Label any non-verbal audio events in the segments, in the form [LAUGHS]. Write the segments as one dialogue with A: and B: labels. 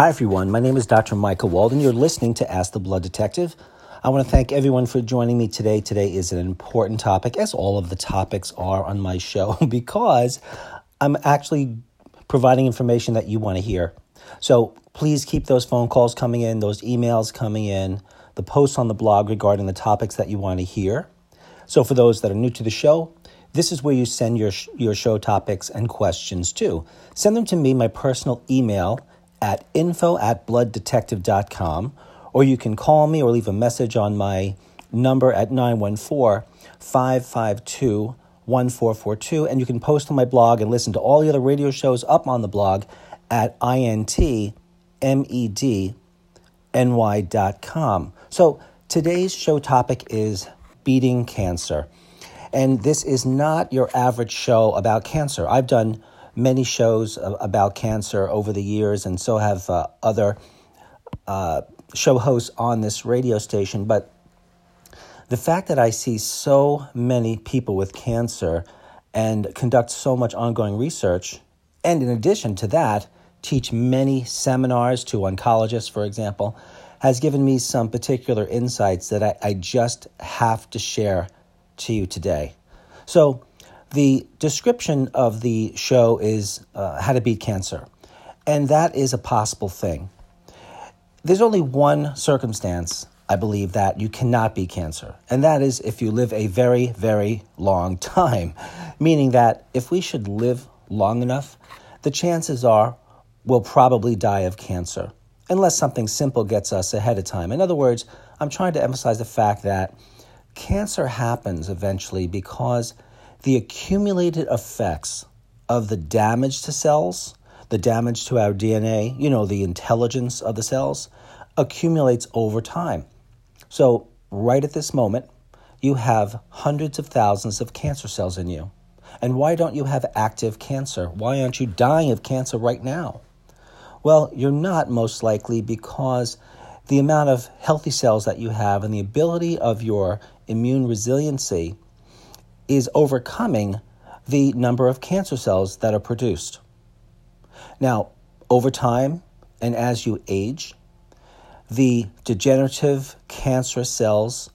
A: Hi, everyone. My name is Dr. Michael Walden. You're listening to Ask the Blood Detective. I want to thank everyone for joining me today. Today is an important topic, as all of the topics are on my show, [LAUGHS] because I'm actually providing information that you want to hear. So please keep those phone calls coming in, those emails coming in, the posts on the blog regarding the topics that you want to hear. So for those that are new to the show, this is where you send your, your show topics and questions to. Send them to me, my personal email at info at blooddetective.com, or you can call me or leave a message on my number at 914 552 1442. And you can post on my blog and listen to all the other radio shows up on the blog at intmedny.com. So today's show topic is beating cancer. And this is not your average show about cancer. I've done many shows about cancer over the years, and so have uh, other uh, show hosts on this radio station. But the fact that I see so many people with cancer and conduct so much ongoing research, and in addition to that, teach many seminars to oncologists, for example, has given me some particular insights that I, I just have to share to you today. So, the description of the show is uh, How to Beat Cancer, and that is a possible thing. There's only one circumstance, I believe, that you cannot beat cancer, and that is if you live a very, very long [LAUGHS] time. Meaning that if we should live long enough, the chances are we'll probably die of cancer, unless something simple gets us ahead of time. In other words, I'm trying to emphasize the fact that cancer happens eventually because the accumulated effects of the damage to cells, the damage to our DNA, you know, the intelligence of the cells, accumulates over time. So, right at this moment, you have hundreds of thousands of cancer cells in you. And why don't you have active cancer? Why aren't you dying of cancer right now? Well, you're not most likely because the amount of healthy cells that you have and the ability of your immune resiliency is overcoming the number of cancer cells that are produced. Now, over time and as you age, the degenerative cancerous cells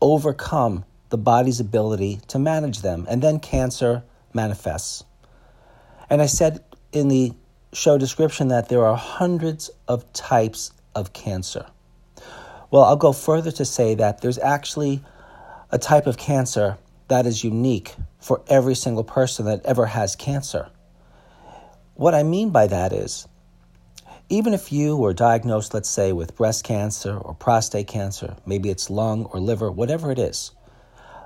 A: overcome the body's ability to manage them, and then cancer manifests. And I said in the show description that there are hundreds of types of cancer. Well, I'll go further to say that there's actually a type of cancer that is unique for every single person that ever has cancer. What I mean by that is, even if you were diagnosed, let's say, with breast cancer or prostate cancer, maybe it's lung or liver, whatever it is,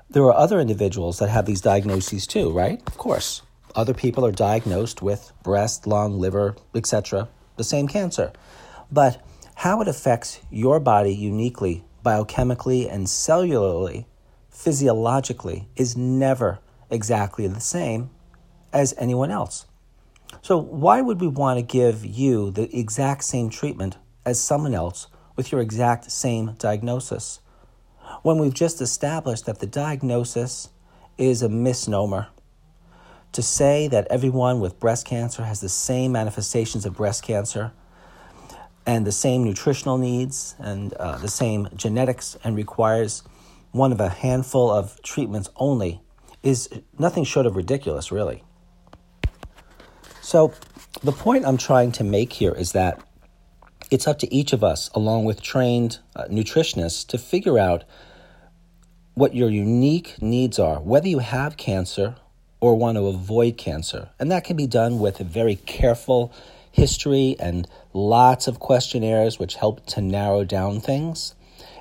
A: there are other individuals that have these diagnoses too, right? Of course. Other people are diagnosed with breast, lung, liver, etc., the same cancer. But how it affects your body uniquely, biochemically, and cellularly physiologically is never exactly the same as anyone else. So, why would we want to give you the exact same treatment as someone else with your exact same diagnosis when we've just established that the diagnosis is a misnomer? To say that everyone with breast cancer has the same manifestations of breast cancer and the same nutritional needs and uh, the same genetics and requires one of a handful of treatments only is nothing short of ridiculous, really. So, the point I'm trying to make here is that it's up to each of us, along with trained uh, nutritionists, to figure out what your unique needs are, whether you have cancer or want to avoid cancer. And that can be done with a very careful history and lots of questionnaires which help to narrow down things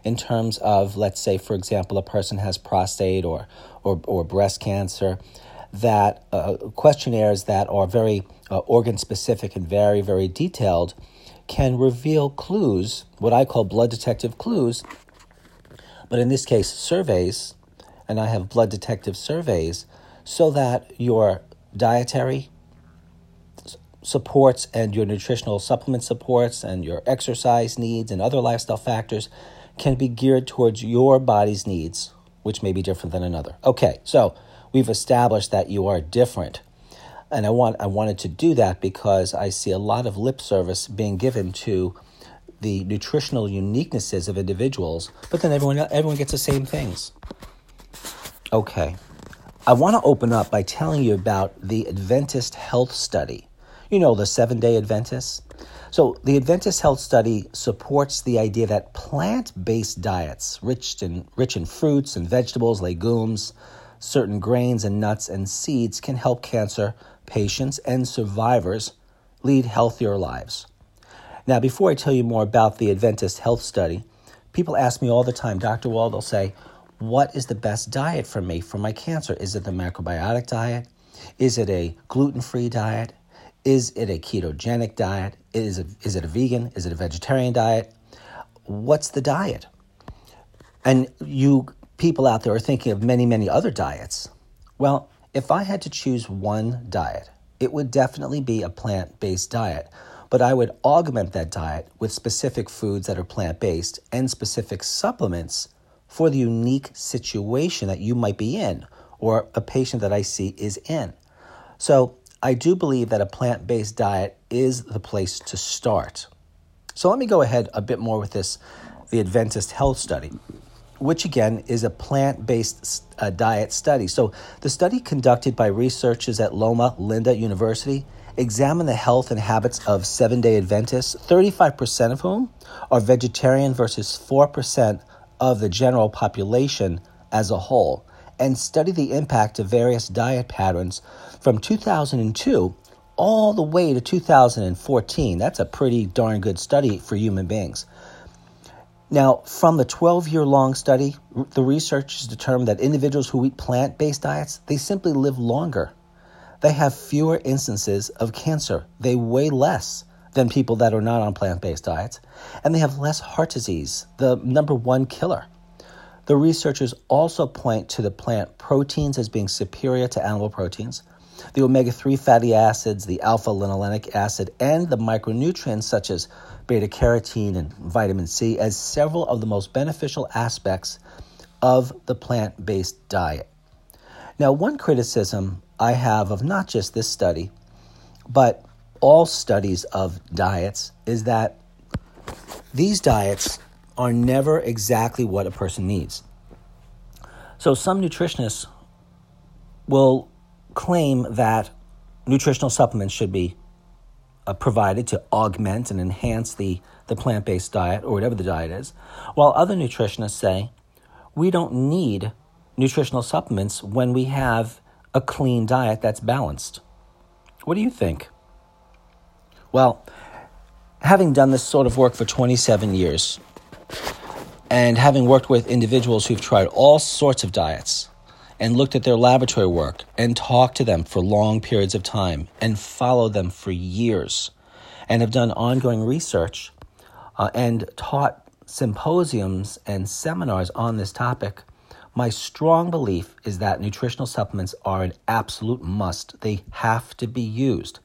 A: in terms of, let's say, for example, a person has prostate or, or, or breast cancer, that uh, questionnaires that are very uh, organ specific and very, very detailed can reveal clues, what I call blood detective clues, but in this case, surveys, and I have blood detective surveys, so that your dietary supports and your nutritional supplement supports and your exercise needs and other lifestyle factors can be geared towards your body's needs, which may be different than another. Okay, so we've established that you are different. And I want I wanted to do that because I see a lot of lip service being given to the nutritional uniquenesses of individuals, but then everyone everyone gets the same things. Okay. I want to open up by telling you about the Adventist Health Study. You know, the seven day Adventists. So, the Adventist Health Study supports the idea that plant based diets, rich in, rich in fruits and vegetables, legumes, certain grains and nuts and seeds, can help cancer patients and survivors lead healthier lives. Now, before I tell you more about the Adventist Health Study, people ask me all the time, Dr. Wald, they'll say, what is the best diet for me for my cancer? Is it the macrobiotic diet? Is it a gluten free diet? Is it a ketogenic diet? Is it, is it a vegan? Is it a vegetarian diet? What's the diet? And you people out there are thinking of many, many other diets. Well, if I had to choose one diet, it would definitely be a plant based diet. But I would augment that diet with specific foods that are plant based and specific supplements for the unique situation that you might be in or a patient that I see is in. So I do believe that a plant based diet is the place to start. So let me go ahead a bit more with this the Adventist Health Study, which again is a plant based uh, diet study. So the study conducted by researchers at Loma Linda University examined the health and habits of seven day Adventists, 35% of whom are vegetarian versus 4% of the general population as a whole and study the impact of various diet patterns from 2002 all the way to 2014. That's a pretty darn good study for human beings. Now, from the 12 year long study, the researchers determined that individuals who eat plant based diets, they simply live longer. They have fewer instances of cancer. They weigh less than people that are not on plant based diets, and they have less heart disease, the number one killer. The researchers also point to the plant proteins as being superior to animal proteins, the omega 3 fatty acids, the alpha linolenic acid, and the micronutrients such as beta carotene and vitamin C as several of the most beneficial aspects of the plant based diet. Now, one criticism I have of not just this study, but all studies of diets is that these diets are never exactly what a person needs. So, some nutritionists will claim that nutritional supplements should be uh, provided to augment and enhance the, the plant based diet or whatever the diet is, while other nutritionists say we don't need nutritional supplements when we have a clean diet that's balanced. What do you think? Well, having done this sort of work for 27 years, and having worked with individuals who've tried all sorts of diets and looked at their laboratory work and talked to them for long periods of time and followed them for years, and have done ongoing research uh, and taught symposiums and seminars on this topic, my strong belief is that nutritional supplements are an absolute must. They have to be used.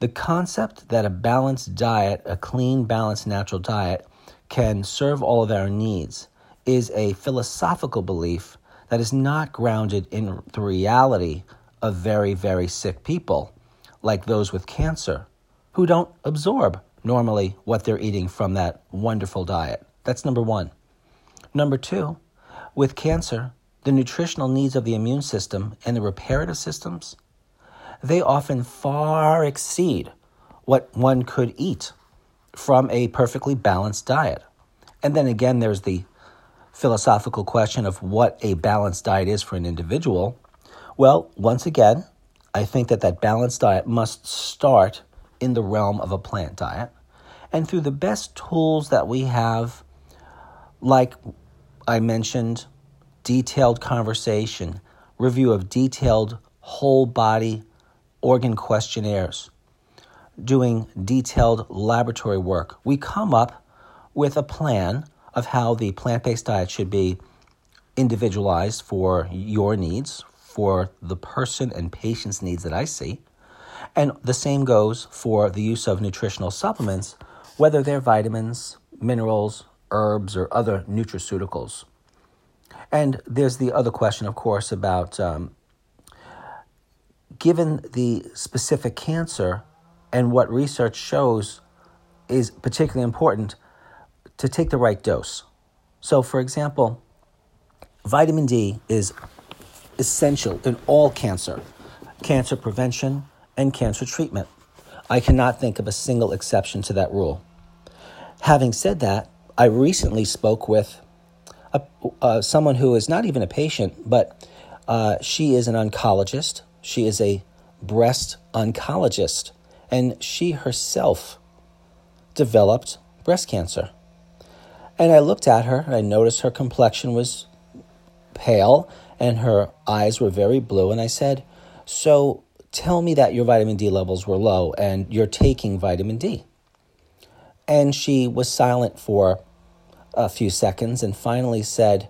A: The concept that a balanced diet, a clean, balanced, natural diet, can serve all of our needs is a philosophical belief that is not grounded in the reality of very, very sick people, like those with cancer, who don't absorb normally what they're eating from that wonderful diet. That's number one. Number two, with cancer, the nutritional needs of the immune system and the reparative systems they often far exceed what one could eat from a perfectly balanced diet. And then again, there's the philosophical question of what a balanced diet is for an individual. Well, once again, I think that that balanced diet must start in the realm of a plant diet. And through the best tools that we have, like I mentioned, detailed conversation, review of detailed whole body organ questionnaires, doing detailed laboratory work, we come up with a plan of how the plant based diet should be individualized for your needs, for the person and patient's needs that I see. And the same goes for the use of nutritional supplements, whether they're vitamins, minerals, herbs, or other nutraceuticals. And there's the other question, of course, about um, given the specific cancer and what research shows is particularly important to take the right dose. So, for example, vitamin D is essential in all cancer, cancer prevention, and cancer treatment. I cannot think of a single exception to that rule. Having said that, I recently spoke with a, uh, someone who is not even a patient, but uh, she is an oncologist. She is a breast oncologist, and she herself developed breast cancer. And I looked at her and I noticed her complexion was pale and her eyes were very blue. And I said, So tell me that your vitamin D levels were low and you're taking vitamin D. And she was silent for a few seconds and finally said,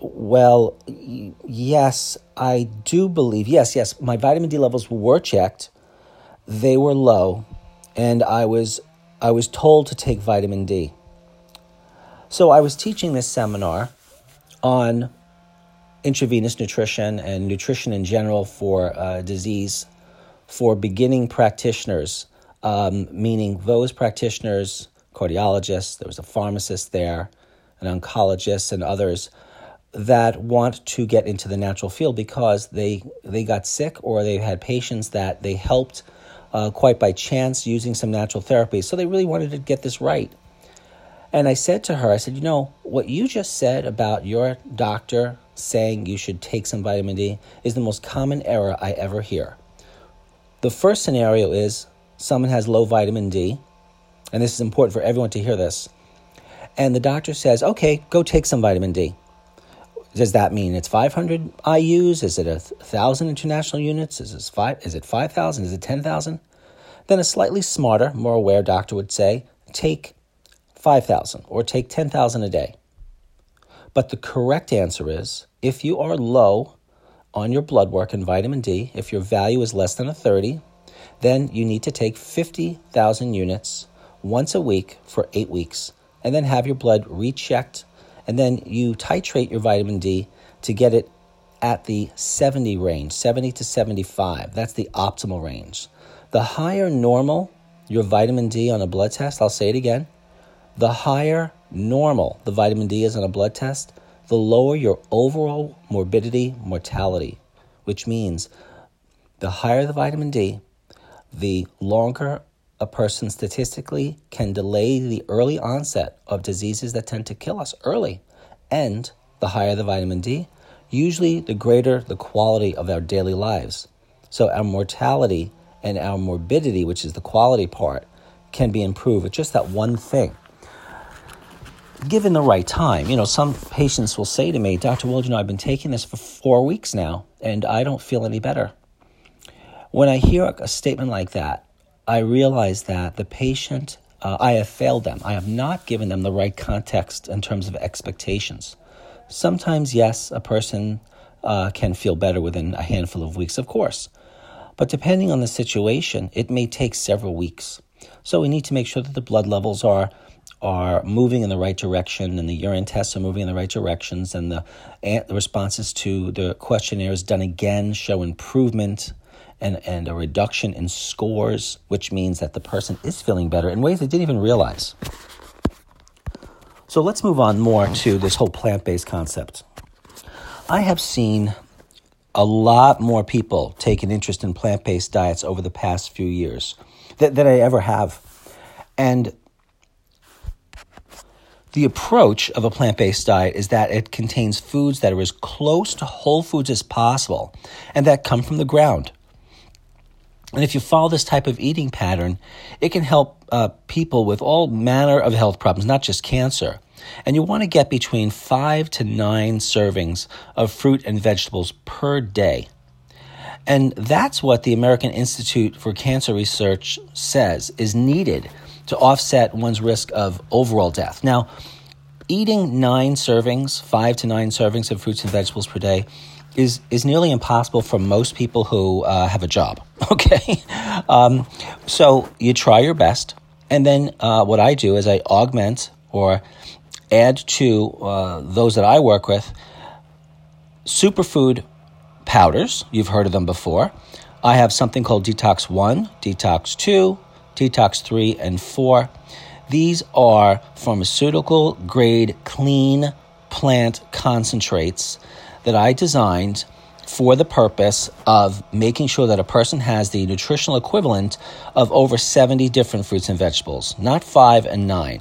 A: Well, yes, I do believe, yes, yes, my vitamin D levels were checked. They were low, and I was, I was told to take vitamin D. So I was teaching this seminar on intravenous nutrition and nutrition in general for uh, disease for beginning practitioners, um, meaning those practitioners, cardiologists, there was a pharmacist there, an oncologist, and others that want to get into the natural field because they they got sick or they had patients that they helped uh, quite by chance using some natural therapy. So they really wanted to get this right. And I said to her, I said, you know, what you just said about your doctor saying you should take some vitamin D is the most common error I ever hear. The first scenario is someone has low vitamin D, and this is important for everyone to hear this. And the doctor says, okay, go take some vitamin D. Does that mean it's 500 IUs? Is it a 1,000 international units? Is, it five, is it 5,000? Is it 10,000? Then a slightly smarter, more aware doctor would say, take 5,000 or take 10,000 a day. But the correct answer is if you are low on your blood work and vitamin D, if your value is less than a 30, then you need to take 50,000 units once a week for eight weeks and then have your blood rechecked. And then you titrate your vitamin D to get it at the 70 range, 70 to 75. That's the optimal range. The higher normal your vitamin D on a blood test, I'll say it again, the higher normal the vitamin D is on a blood test, the lower your overall morbidity mortality, which means the higher the vitamin D, the longer a person statistically can delay the early onset of diseases that tend to kill us early. And the higher the vitamin D, usually the greater the quality of our daily lives. So our mortality and our morbidity, which is the quality part, can be improved with just that one thing given the right time. You know, some patients will say to me, Dr. Wald, you know, I've been taking this for four weeks now and I don't feel any better. When I hear a statement like that, I realize that the patient, uh, I have failed them. I have not given them the right context in terms of expectations. Sometimes, yes, a person uh, can feel better within a handful of weeks, of course. But depending on the situation, it may take several weeks. So we need to make sure that the blood levels are are moving in the right direction and the urine tests are moving in the right directions and the, the responses to the questionnaires done again show improvement and, and a reduction in scores, which means that the person is feeling better in ways they didn't even realize. So let's move on more to this whole plant based concept. I have seen a lot more people take an interest in plant based diets over the past few years than, than I ever have. And the approach of a plant based diet is that it contains foods that are as close to whole foods as possible and that come from the ground. And if you follow this type of eating pattern, it can help uh, people with all manner of health problems, not just cancer. And you want to get between five to nine servings of fruit and vegetables per day. And that's what the American Institute for Cancer Research says is needed to offset one's risk of overall death. Now, eating nine servings, five to nine servings of fruits and vegetables per day, is is nearly impossible for most people who uh, have a job. [LAUGHS] Okay, um, so you try your best, and then uh, what I do is I augment or add to uh, those that I work with superfood powders. You've heard of them before. I have something called Detox 1, Detox 2, Detox 3, and 4. These are pharmaceutical grade clean plant concentrates that I designed for the purpose of making sure that a person has the nutritional equivalent of over 70 different fruits and vegetables, not five and nine.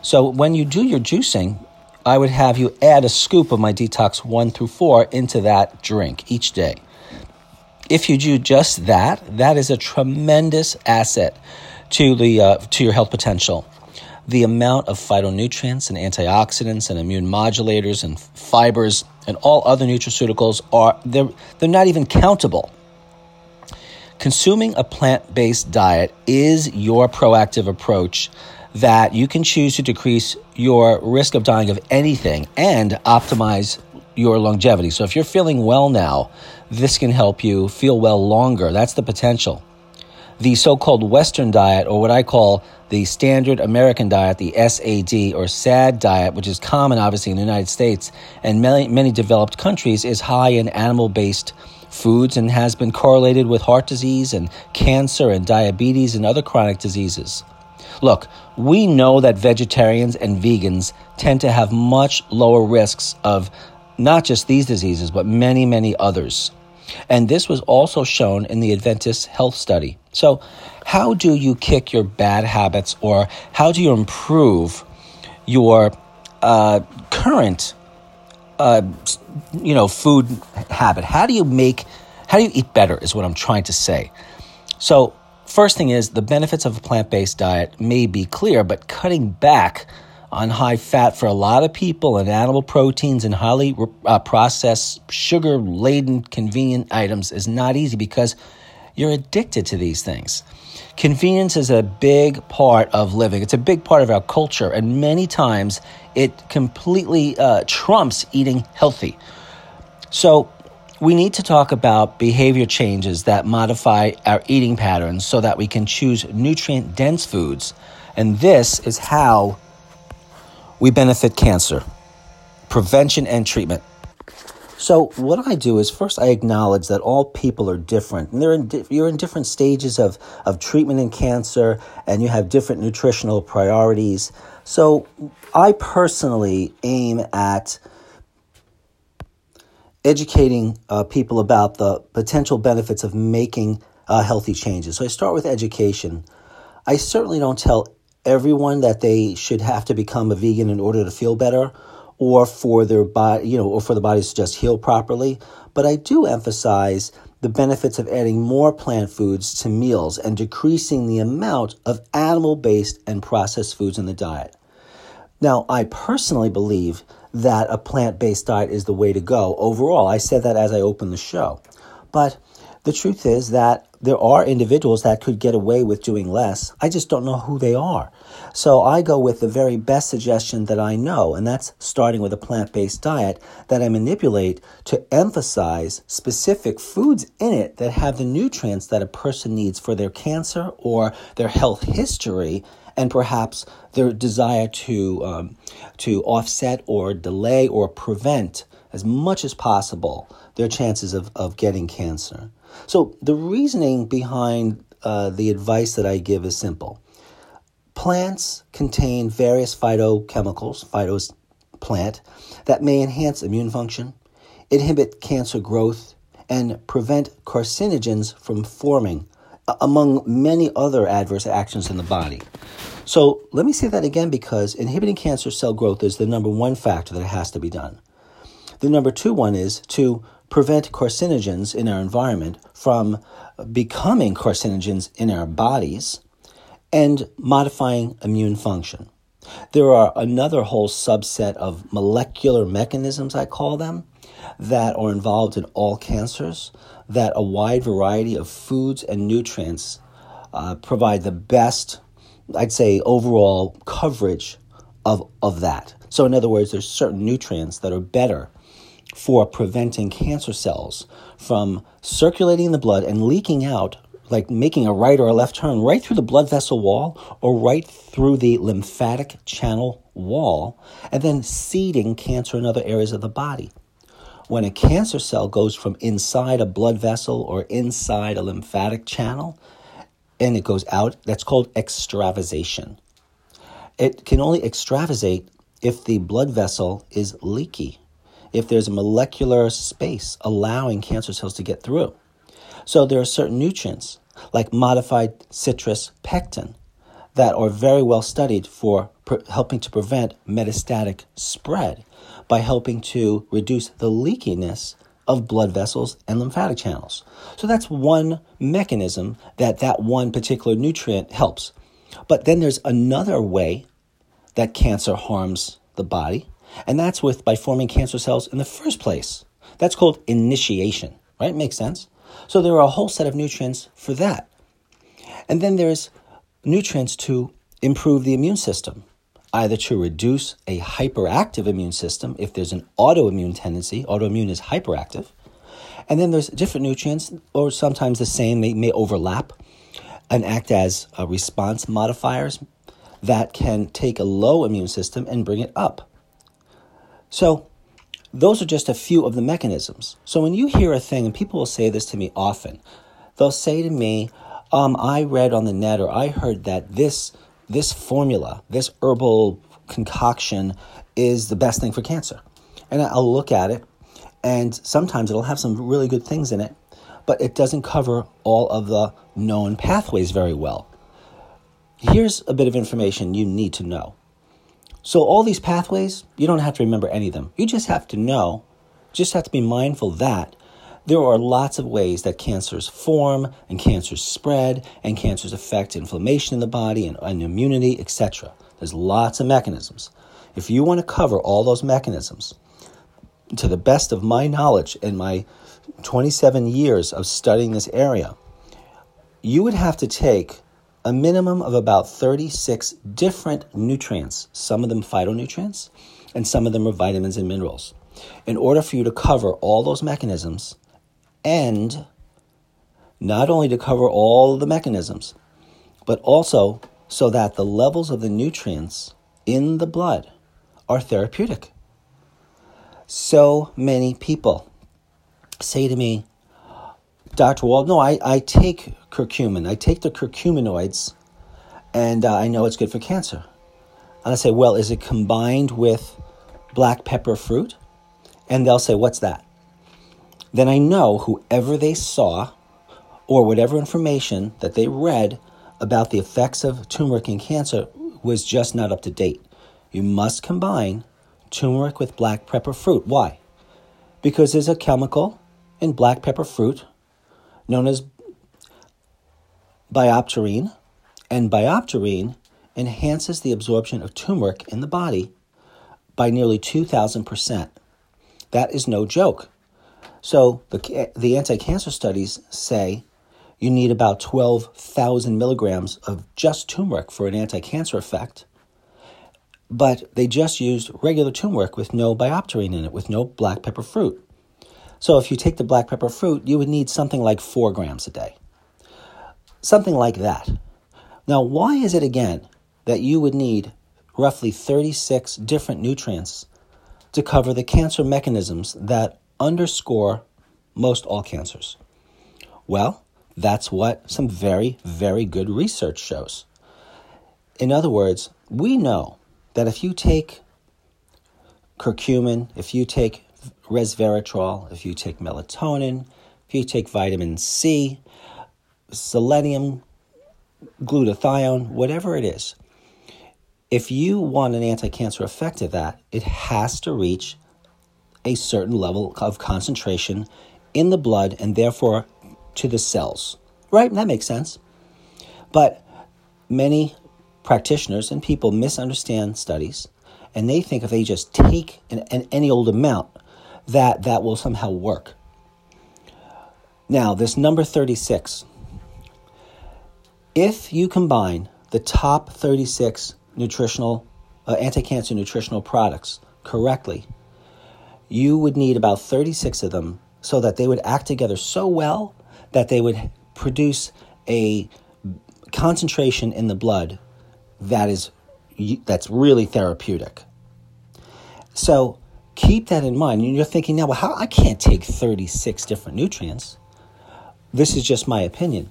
A: So when you do your juicing, I would have you add a scoop of my detox one through four into that drink each day. If you do just that, that is a tremendous asset to the uh, to your health potential the amount of phytonutrients and antioxidants and immune modulators and fibers and all other nutraceuticals are they're, they're not even countable. Consuming a plant-based diet is your proactive approach that you can choose to decrease your risk of dying of anything and optimize your longevity. So if you're feeling well now, this can help you feel well longer. That's the potential. The so called Western diet, or what I call the standard American diet, the SAD or SAD diet, which is common obviously in the United States and many, many developed countries, is high in animal based foods and has been correlated with heart disease and cancer and diabetes and other chronic diseases. Look, we know that vegetarians and vegans tend to have much lower risks of not just these diseases, but many, many others. And this was also shown in the Adventist Health Study. So, how do you kick your bad habits or how do you improve your uh, current uh, you know food habit how do you make how do you eat better is what i'm trying to say so first thing is the benefits of a plant-based diet may be clear but cutting back on high fat for a lot of people and animal proteins and highly uh, processed sugar laden convenient items is not easy because you're addicted to these things Convenience is a big part of living. It's a big part of our culture, and many times it completely uh, trumps eating healthy. So, we need to talk about behavior changes that modify our eating patterns so that we can choose nutrient dense foods. And this is how we benefit cancer prevention and treatment. So what I do is first I acknowledge that all people are different, and they're in di- you're in different stages of of treatment in cancer, and you have different nutritional priorities. So I personally aim at educating uh, people about the potential benefits of making uh, healthy changes. So I start with education. I certainly don't tell everyone that they should have to become a vegan in order to feel better or for their body, you know, or for the bodies to just heal properly. But I do emphasize the benefits of adding more plant foods to meals and decreasing the amount of animal based and processed foods in the diet. Now, I personally believe that a plant based diet is the way to go overall. I said that as I opened the show. But the truth is that there are individuals that could get away with doing less. I just don't know who they are. So I go with the very best suggestion that I know, and that's starting with a plant based diet that I manipulate to emphasize specific foods in it that have the nutrients that a person needs for their cancer or their health history and perhaps their desire to, um, to offset or delay or prevent as much as possible their chances of, of getting cancer. So, the reasoning behind uh, the advice that I give is simple. Plants contain various phytochemicals, phytos plant, that may enhance immune function, inhibit cancer growth, and prevent carcinogens from forming, among many other adverse actions in the body. So let me say that again because inhibiting cancer cell growth is the number one factor that has to be done. The number two one is to prevent carcinogens in our environment from becoming carcinogens in our bodies and modifying immune function. There are another whole subset of molecular mechanisms, I call them, that are involved in all cancers, that a wide variety of foods and nutrients uh, provide the best, I'd say, overall coverage of, of that. So, in other words, there's certain nutrients that are better for preventing cancer cells from circulating in the blood and leaking out, like making a right or a left turn right through the blood vessel wall or right through the lymphatic channel wall, and then seeding cancer in other areas of the body. when a cancer cell goes from inside a blood vessel or inside a lymphatic channel and it goes out, that's called extravasation. It can only extravasate if the blood vessel is leaky, if there's a molecular space allowing cancer cells to get through. So there are certain nutrients, like modified citrus pectin, that are very well studied for pre- helping to prevent metastatic spread by helping to reduce the leakiness of blood vessels and lymphatic channels. So that's one mechanism that that one particular nutrient helps. But then there's another way that cancer harms the body, and that's with by forming cancer cells in the first place. That's called initiation, right? Makes sense. So there are a whole set of nutrients for that. And then there's nutrients to improve the immune system, either to reduce a hyperactive immune system if there's an autoimmune tendency. Autoimmune is hyperactive. And then there's different nutrients, or sometimes the same, they may overlap and act as uh, response modifiers that can take a low immune system and bring it up. So, those are just a few of the mechanisms. So, when you hear a thing, and people will say this to me often, they'll say to me, um, I read on the net or I heard that this this formula, this herbal concoction is the best thing for cancer. And I'll look at it and sometimes it'll have some really good things in it, but it doesn't cover all of the known pathways very well. Here's a bit of information you need to know. So all these pathways, you don't have to remember any of them. You just have to know, just have to be mindful that there are lots of ways that cancers form and cancers spread and cancers affect inflammation in the body and, and immunity, etc. There's lots of mechanisms. If you want to cover all those mechanisms, to the best of my knowledge in my 27 years of studying this area, you would have to take a minimum of about 36 different nutrients, some of them phytonutrients, and some of them are vitamins and minerals, in order for you to cover all those mechanisms and not only to cover all the mechanisms, but also so that the levels of the nutrients in the blood are therapeutic. So many people say to me, Dr. Wald, no, I, I take curcumin. I take the curcuminoids, and uh, I know it's good for cancer. And I say, well, is it combined with black pepper fruit? And they'll say, what's that? then I know whoever they saw or whatever information that they read about the effects of turmeric in cancer was just not up to date. You must combine turmeric with black pepper fruit. Why? Because there's a chemical in black pepper fruit known as BioPerine, and BioPerine enhances the absorption of turmeric in the body by nearly 2,000%. That is no joke. So the, the anti-cancer studies say you need about 12,000 milligrams of just turmeric for an anti-cancer effect. But they just used regular turmeric with no BioPerine in it, with no black pepper fruit. So if you take the black pepper fruit, you would need something like four grams a day. Something like that. Now, why is it again that you would need roughly 36 different nutrients to cover the cancer mechanisms that underscore most all cancers? Well, that's what some very, very good research shows. In other words, we know that if you take curcumin, if you take resveratrol, if you take melatonin, if you take vitamin C, selenium, glutathione, whatever it is, if you want an anti cancer effect of that, it has to reach a certain level of concentration in the blood and therefore to the cells. Right? That makes sense. But many practitioners and people misunderstand studies and they think if they just take an, an, any old amount that that will somehow work. Now, this number 36, if you combine the top 36 nutritional, uh, anti cancer nutritional products correctly, you would need about 36 of them so that they would act together so well that they would produce a concentration in the blood that is that's really therapeutic. So keep that in mind. And you're thinking now, well, how I can't take 36 different nutrients. This is just my opinion.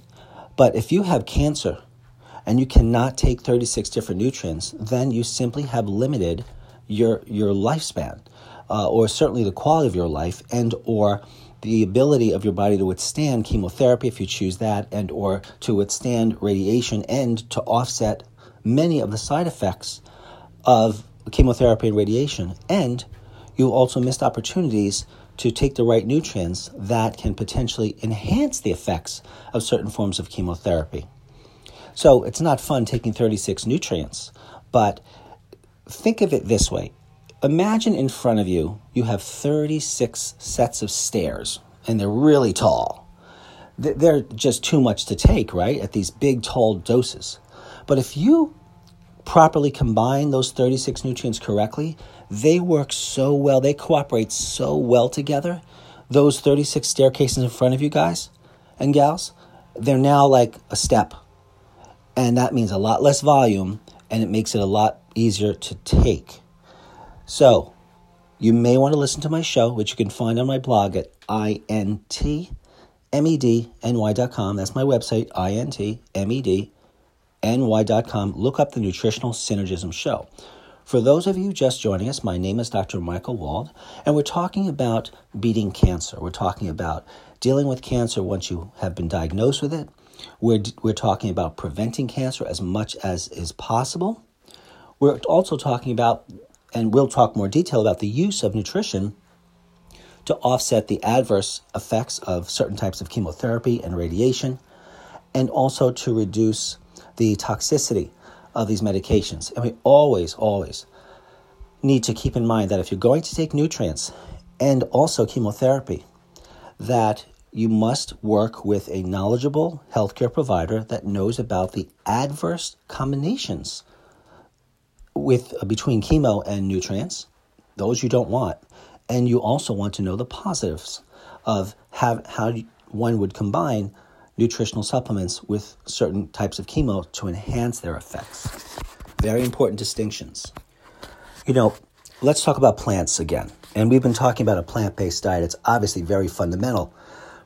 A: But if you have cancer and you cannot take 36 different nutrients, then you simply have limited your your lifespan, uh, or certainly the quality of your life, and or the ability of your body to withstand chemotherapy if you choose that, and or to withstand radiation, and to offset many of the side effects of chemotherapy and radiation, and you also missed opportunities to take the right nutrients that can potentially enhance the effects of certain forms of chemotherapy. So it's not fun taking 36 nutrients, but think of it this way. Imagine in front of you, you have 36 sets of stairs, and they're really tall. They're just too much to take, right? At these big, tall doses. But if you properly combine those 36 nutrients correctly, they work so well, they cooperate so well together. Those 36 staircases in front of you guys and gals, they're now like a step. And that means a lot less volume and it makes it a lot easier to take. So, you may want to listen to my show, which you can find on my blog at intmedny.com. That's my website, intmed ny.com, look up the Nutritional Synergism Show. For those of you just joining us, my name is Dr. Michael Wald, and we're talking about beating cancer. We're talking about dealing with cancer once you have been diagnosed with it. We're, we're talking about preventing cancer as much as is possible. We're also talking about, and we'll talk more detail about the use of nutrition to offset the adverse effects of certain types of chemotherapy and radiation, and also to reduce the toxicity of these medications. And we always, always need to keep in mind that if you're going to take nutrients and also chemotherapy, that you must work with a knowledgeable healthcare provider that knows about the adverse combinations with uh, between chemo and nutrients, those you don't want, and you also want to know the positives of have, how one would combine nutritional supplements with certain types of chemo to enhance their effects. Very important distinctions. You know, let's talk about plants again. And we've been talking about a plant based diet. It's obviously very fundamental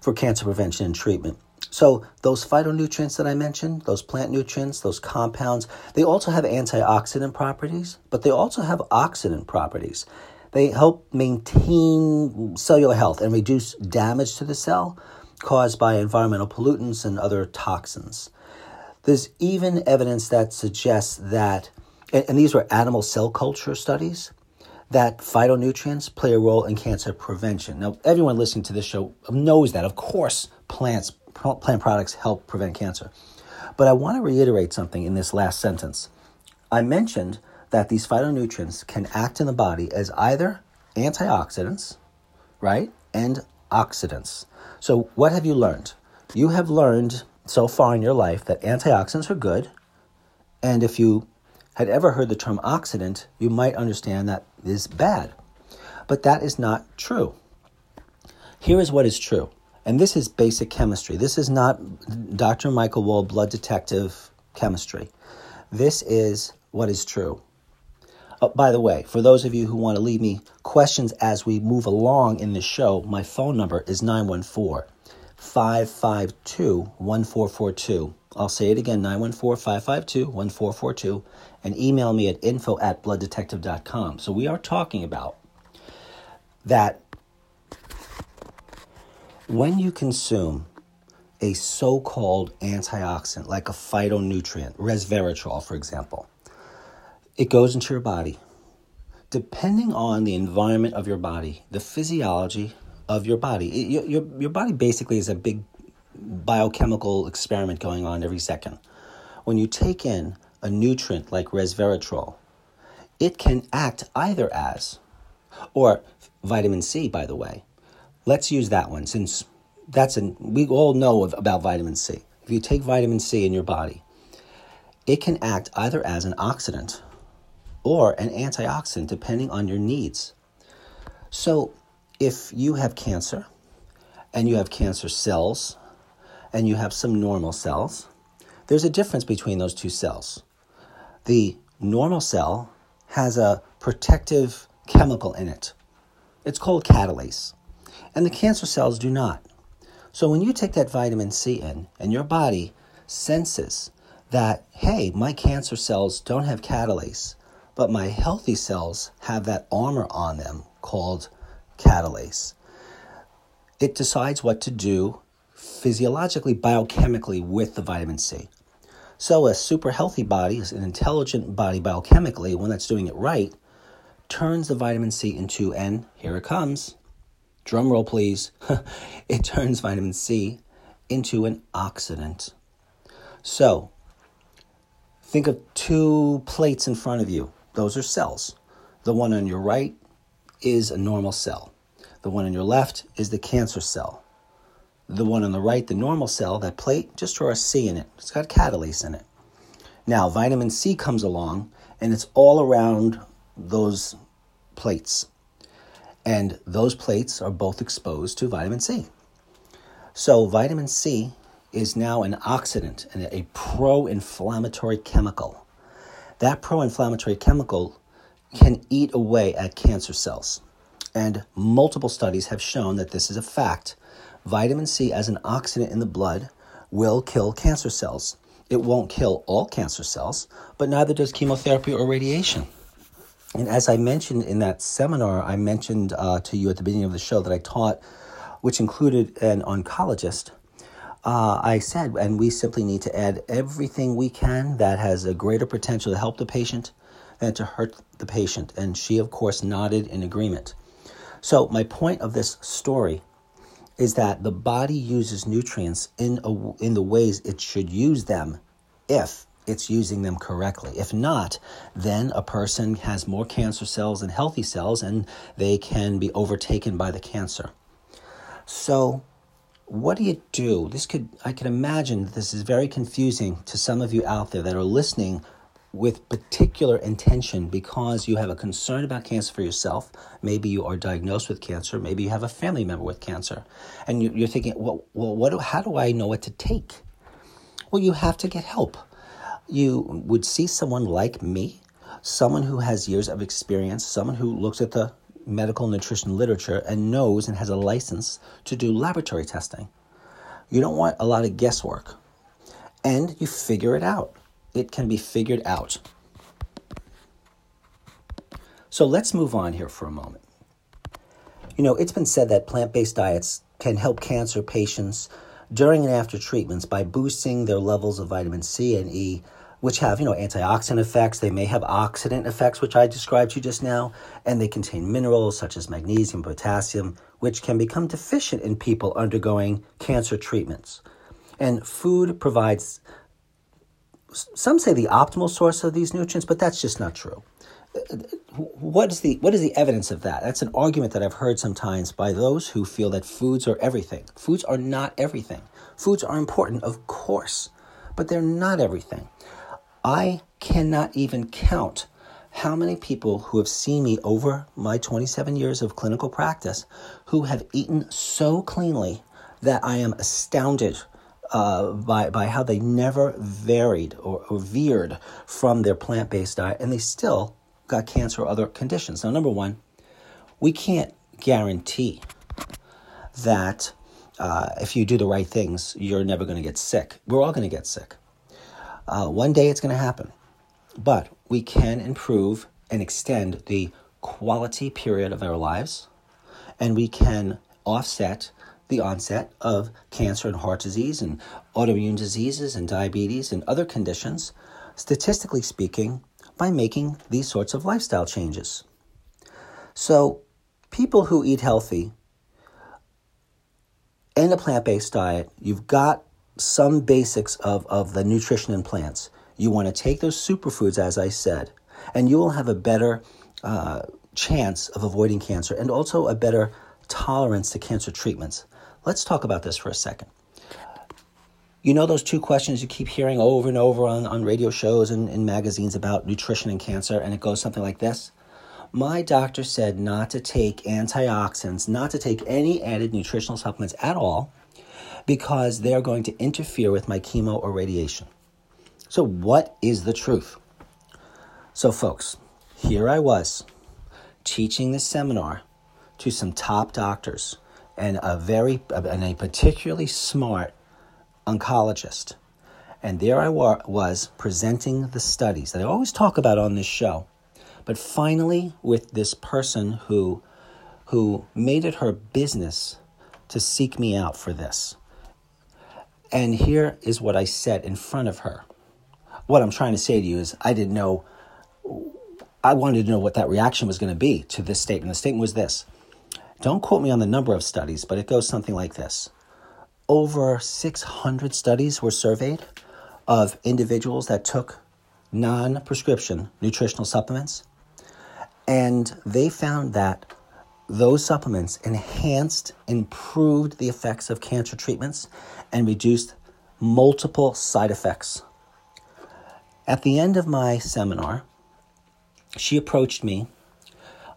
A: for cancer prevention and treatment. So, those phytonutrients that I mentioned, those plant nutrients, those compounds, they also have antioxidant properties, but they also have oxidant properties. They help maintain cellular health and reduce damage to the cell caused by environmental pollutants and other toxins. There's even evidence that suggests that, and these were animal cell culture studies, that phytonutrients play a role in cancer prevention. Now, everyone listening to this show knows that. Of course, plants, plant products help prevent cancer. But I want to reiterate something in this last sentence. I mentioned that these phytonutrients can act in the body as either antioxidants, right, and oxidants. So, what have you learned? You have learned so far in your life that antioxidants are good. And if you had ever heard the term oxidant, you might understand that is bad. But that is not true. Here is what is true. And this is basic chemistry. This is not Dr. Michael Wald blood detective chemistry. This is what is true. Uh, by the way, for those of you who want to leave me questions as we move along in the show, my phone number is 914 552 1442. I'll say it again 914 552 1442 and email me at info at blooddetective.com. So we are talking about that when you consume a so called antioxidant like a phytonutrient, resveratrol, for example, it goes into your body. Depending on the environment of your body, the physiology of your body, your, your, your body basically is a big biochemical experiment going on every second. When you take in a nutrient like resveratrol, it can act either as, or vitamin C, by the way. Let's use that one since that's an, we all know of, about vitamin C. If you take vitamin C in your body, it can act either as an oxidant or an antioxidant depending on your needs. So, if you have cancer and you have cancer cells and you have some normal cells, there's a difference between those two cells. The normal cell has a protective chemical in it, It's called catalase. And the cancer cells do not. So when you take that vitamin C in and your body senses that, hey, my cancer cells don't have catalase, but my healthy cells have that armor on them called catalase, it decides what to do physiologically, biochemically with the vitamin C. So, a super healthy body, is an intelligent body biochemically, one that's doing it right, turns the vitamin C into, and here it comes, drum roll please, [LAUGHS] it turns vitamin C into an oxidant. So, think of two plates in front of you. Those are cells. The one on your right is a normal cell. The one on your left is the cancer cell. The one on the right, the normal cell, that plate, just draw a C in it. It's got catalase in it. Now, vitamin C comes along and it's all around those plates. And those plates are both exposed to vitamin C. So, vitamin C is now an oxidant and a pro inflammatory chemical. That pro inflammatory chemical can eat away at cancer cells. And multiple studies have shown that this is a fact. Vitamin C, as an oxidant in the blood, will kill cancer cells. It won't kill all cancer cells, but neither does chemotherapy or radiation. And as I mentioned in that seminar, I mentioned uh, to you at the beginning of the show that I taught, which included an oncologist. Uh, I said, and we simply need to add everything we can that has a greater potential to help the patient than to hurt the patient. And she, of course, nodded in agreement. So, my point of this story is that the body uses nutrients in, a, in the ways it should use them if it's using them correctly. If not, then a person has more cancer cells than healthy cells and they can be overtaken by the cancer. So, what do you do? This could I can imagine this is very confusing to some of you out there that are listening with particular intention because you have a concern about cancer for yourself. Maybe you are diagnosed with cancer. Maybe you have a family member with cancer, and you're thinking, well, well what do, how do I know what to take? Well, you have to get help you would see someone like me, someone who has years of experience, someone who looks at the medical nutrition literature and knows and has a license to do laboratory testing. You don't want a lot of guesswork. And you figure it out. It can be figured out. So let's move on here for a moment. You know, it's been said that plant based diets can help cancer patients during and after treatments by boosting their levels of vitamin C and E which have, you know, antioxidant effects. They may have oxidant effects, which I described to you just now, and they contain minerals such as magnesium, potassium, which can become deficient in people undergoing cancer treatments. And food provides, some say the optimal source of these nutrients, but that's just not true. What is the what is the evidence of that? That's an argument that I've heard sometimes by those who feel that foods are everything. Foods are not everything. Foods are important, of course, but they're not everything. I cannot even count how many people who have seen me over my 27 years of clinical practice who have eaten so cleanly that I am astounded uh, by, by how they never varied or, or veered from their plant based diet and they still got cancer or other conditions. Now, number one, we can't guarantee that uh, if you do the right things, you're never going to get sick. We're all going to get sick. Uh, one day it's going to happen. But we can improve and extend the quality period of our lives, and we can offset the onset of cancer and heart disease and autoimmune diseases and diabetes and other conditions, statistically speaking, by making these sorts of lifestyle changes. So, people who eat healthy and a plant based diet, you've got some basics of, of the nutrition in plants. You want to take those superfoods, as I said, and you will have a better uh, chance of avoiding cancer and also a better tolerance to cancer treatments. Let's talk about this for a second. You know those two questions you keep hearing over and over on, on radio shows and in magazines about nutrition and cancer, and it goes something like this My doctor said not to take antioxidants, not to take any added nutritional supplements at all because they're going to interfere with my chemo or radiation. So, what is the truth? So, folks, here I was teaching this seminar to some top doctors and a very and a particularly smart oncologist. And there I wa- was presenting the studies that I always talk about on this show. But finally, with this person who, who made it her business to seek me out for this. And here is what I said in front of her. What I'm trying to say to you is, I didn't know, I wanted to know what that reaction was going to be to this statement. The statement was this Don't quote me on the number of studies, but it goes something like this Over 600 studies were surveyed of individuals that took non prescription nutritional supplements, and they found that those supplements enhanced, improved the effects of cancer treatments, and reduced multiple side effects. At the end of my seminar, she approached me,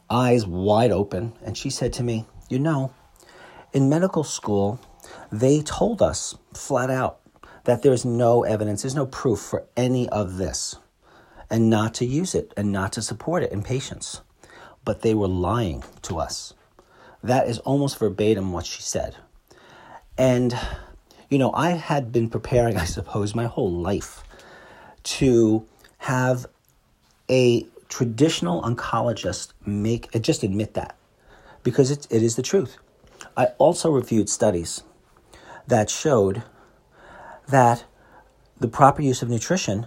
A: eyes wide open, and she said to me, You know, in medical school, they told us flat out that there's no evidence, there's no proof for any of this, and not to use it and not to support it in patients. But they were lying to us. That is almost verbatim what she said. And, you know, I had been preparing, [LAUGHS] I suppose, my whole life to have a traditional oncologist make uh, just admit that because it, it is the truth. I also reviewed studies that showed that the proper use of nutrition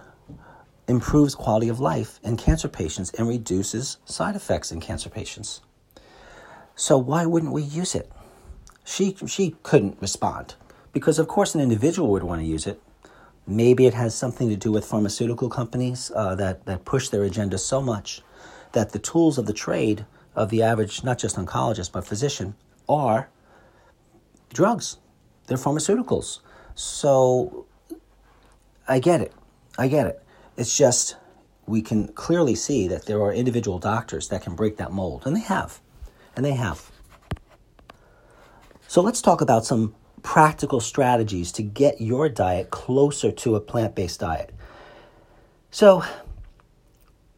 A: improves quality of life in cancer patients and reduces side effects in cancer patients. So why wouldn't we use it? She she couldn't respond because of course an individual would want to use it. Maybe it has something to do with pharmaceutical companies uh, that that push their agenda so much that the tools of the trade of the average not just oncologist but physician are drugs. They're pharmaceuticals. So I get it. I get it. It's just we can clearly see that there are individual doctors that can break that mold, and they have. And they have. So let's talk about some practical strategies to get your diet closer to a plant based diet. So,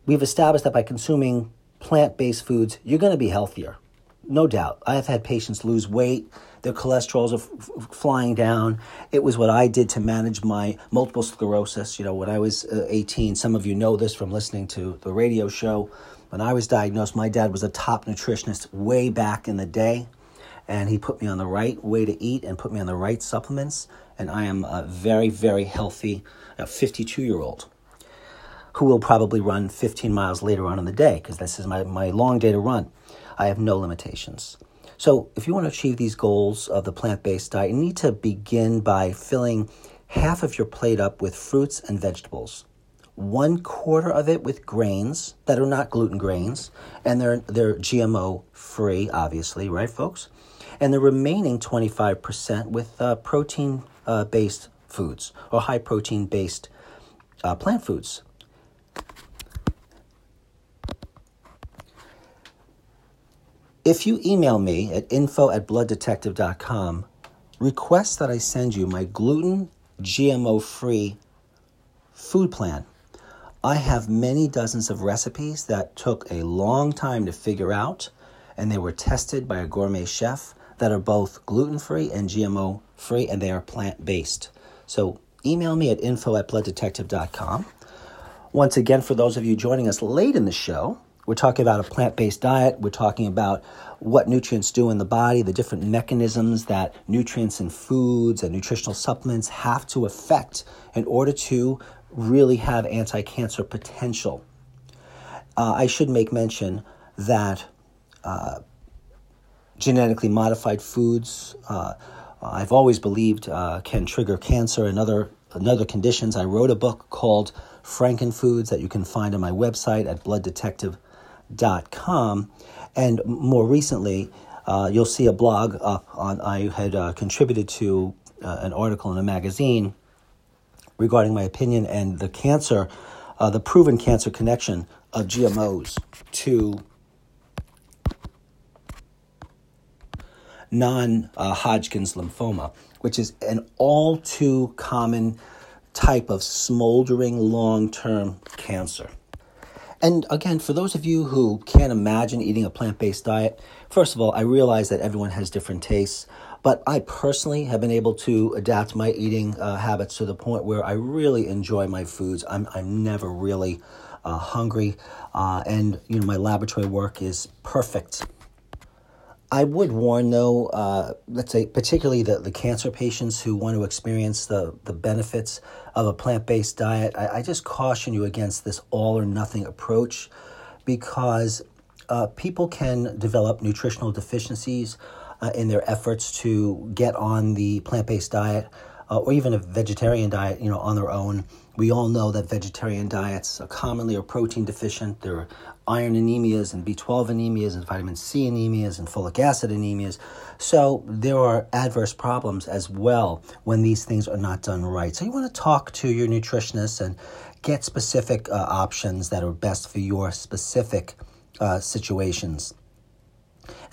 A: we've established that by consuming plant based foods, you're going to be healthier. No doubt. I have had patients lose weight their cholesterols are f- flying down. It was what I did to manage my multiple sclerosis. You know, when I was uh, 18, some of you know this from listening to the radio show. When I was diagnosed, my dad was a top nutritionist way back in the day, and he put me on the right way to eat and put me on the right supplements. And I am a very, very healthy 52 year old who will probably run 15 miles later on in the day because this is my, my long day to run. I have no limitations. So, if you want to achieve these goals of the plant based diet, you need to begin by filling half of your plate up with fruits and vegetables, one quarter of it with grains that are not gluten grains, and they're, they're GMO free, obviously, right, folks? And the remaining 25% with uh, protein uh, based foods or high protein based uh, plant foods. If you email me at info at blooddetective.com, request that I send you my gluten GMO free food plan. I have many dozens of recipes that took a long time to figure out, and they were tested by a gourmet chef that are both gluten free and GMO free, and they are plant based. So email me at info at blooddetective.com. Once again, for those of you joining us late in the show, we're talking about a plant based diet. We're talking about what nutrients do in the body, the different mechanisms that nutrients and foods and nutritional supplements have to affect in order to really have anti cancer potential. Uh, I should make mention that uh, genetically modified foods, uh, I've always believed, uh, can trigger cancer and other, other conditions. I wrote a book called Frankenfoods that you can find on my website at blooddetective.com com, And more recently, uh, you'll see a blog up on, I had uh, contributed to uh, an article in a magazine regarding my opinion and the cancer, uh, the proven cancer connection of GMOs to non Hodgkin's lymphoma, which is an all too common type of smoldering long term cancer. And again, for those of you who can't imagine eating a plant based diet, first of all, I realize that everyone has different tastes, but I personally have been able to adapt my eating uh, habits to the point where I really enjoy my foods. I'm, I'm never really uh, hungry, uh, and you know my laboratory work is perfect. I would warn, though, uh, let's say, particularly the, the cancer patients who want to experience the, the benefits of a plant based diet, I, I, just caution you against this all or nothing approach because uh, people can develop nutritional deficiencies uh, in their efforts to get on the plant based diet uh, or even a vegetarian diet, you know, on their own. We all know that vegetarian diets are commonly are protein deficient. There are iron anemias and B12 anemias and vitamin C anemias and folic acid anemias. So there are adverse problems as well when these things are not done right. So you want to talk to your nutritionist and get specific uh, options that are best for your specific uh, situations.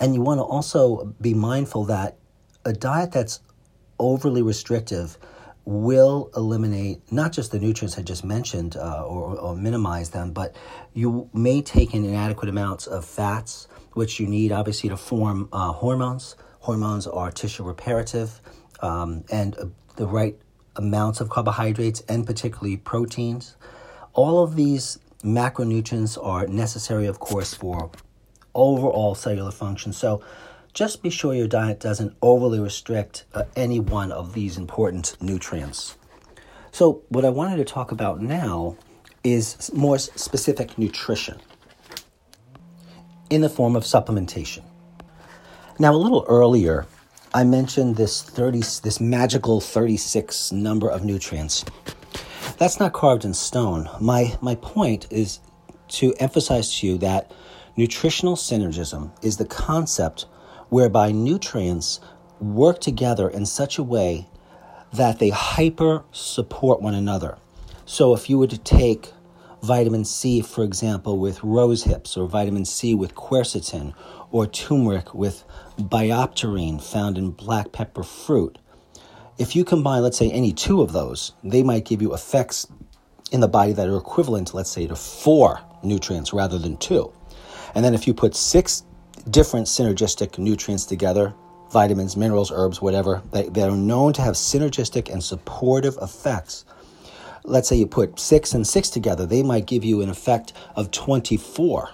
A: And you want to also be mindful that a diet that's overly restrictive will eliminate not just the nutrients I just mentioned uh, or, or, minimize them, but you may take in inadequate amounts of fats, which you need obviously to form uh, hormones. Hormones are tissue reparative, um, and uh, the right amounts of carbohydrates and particularly proteins. All of these macronutrients are necessary, of course, for overall cellular function. So just be sure your diet doesn't overly restrict uh, any one of these important nutrients. So, what I wanted to talk about now is more specific nutrition in the form of supplementation. Now, a little earlier, I mentioned this 30 this magical 36 number of nutrients. That's not carved in stone. My my point is to emphasize to you that nutritional synergism is the concept whereby nutrients work together in such a way that they hyper support one another. So if you were to take vitamin C, for example, with rose hips, or vitamin C with quercetin, or turmeric with BioPerine found in black pepper fruit, if you combine, let's say, any two of those, they might give you effects in the body that are equivalent, let's say, to four nutrients rather than two. And then if you put six different synergistic nutrients together vitamins, minerals, herbs, whatever that, that are known to have synergistic and supportive effects. Let's say you put six and six together, they might give you an effect of 24.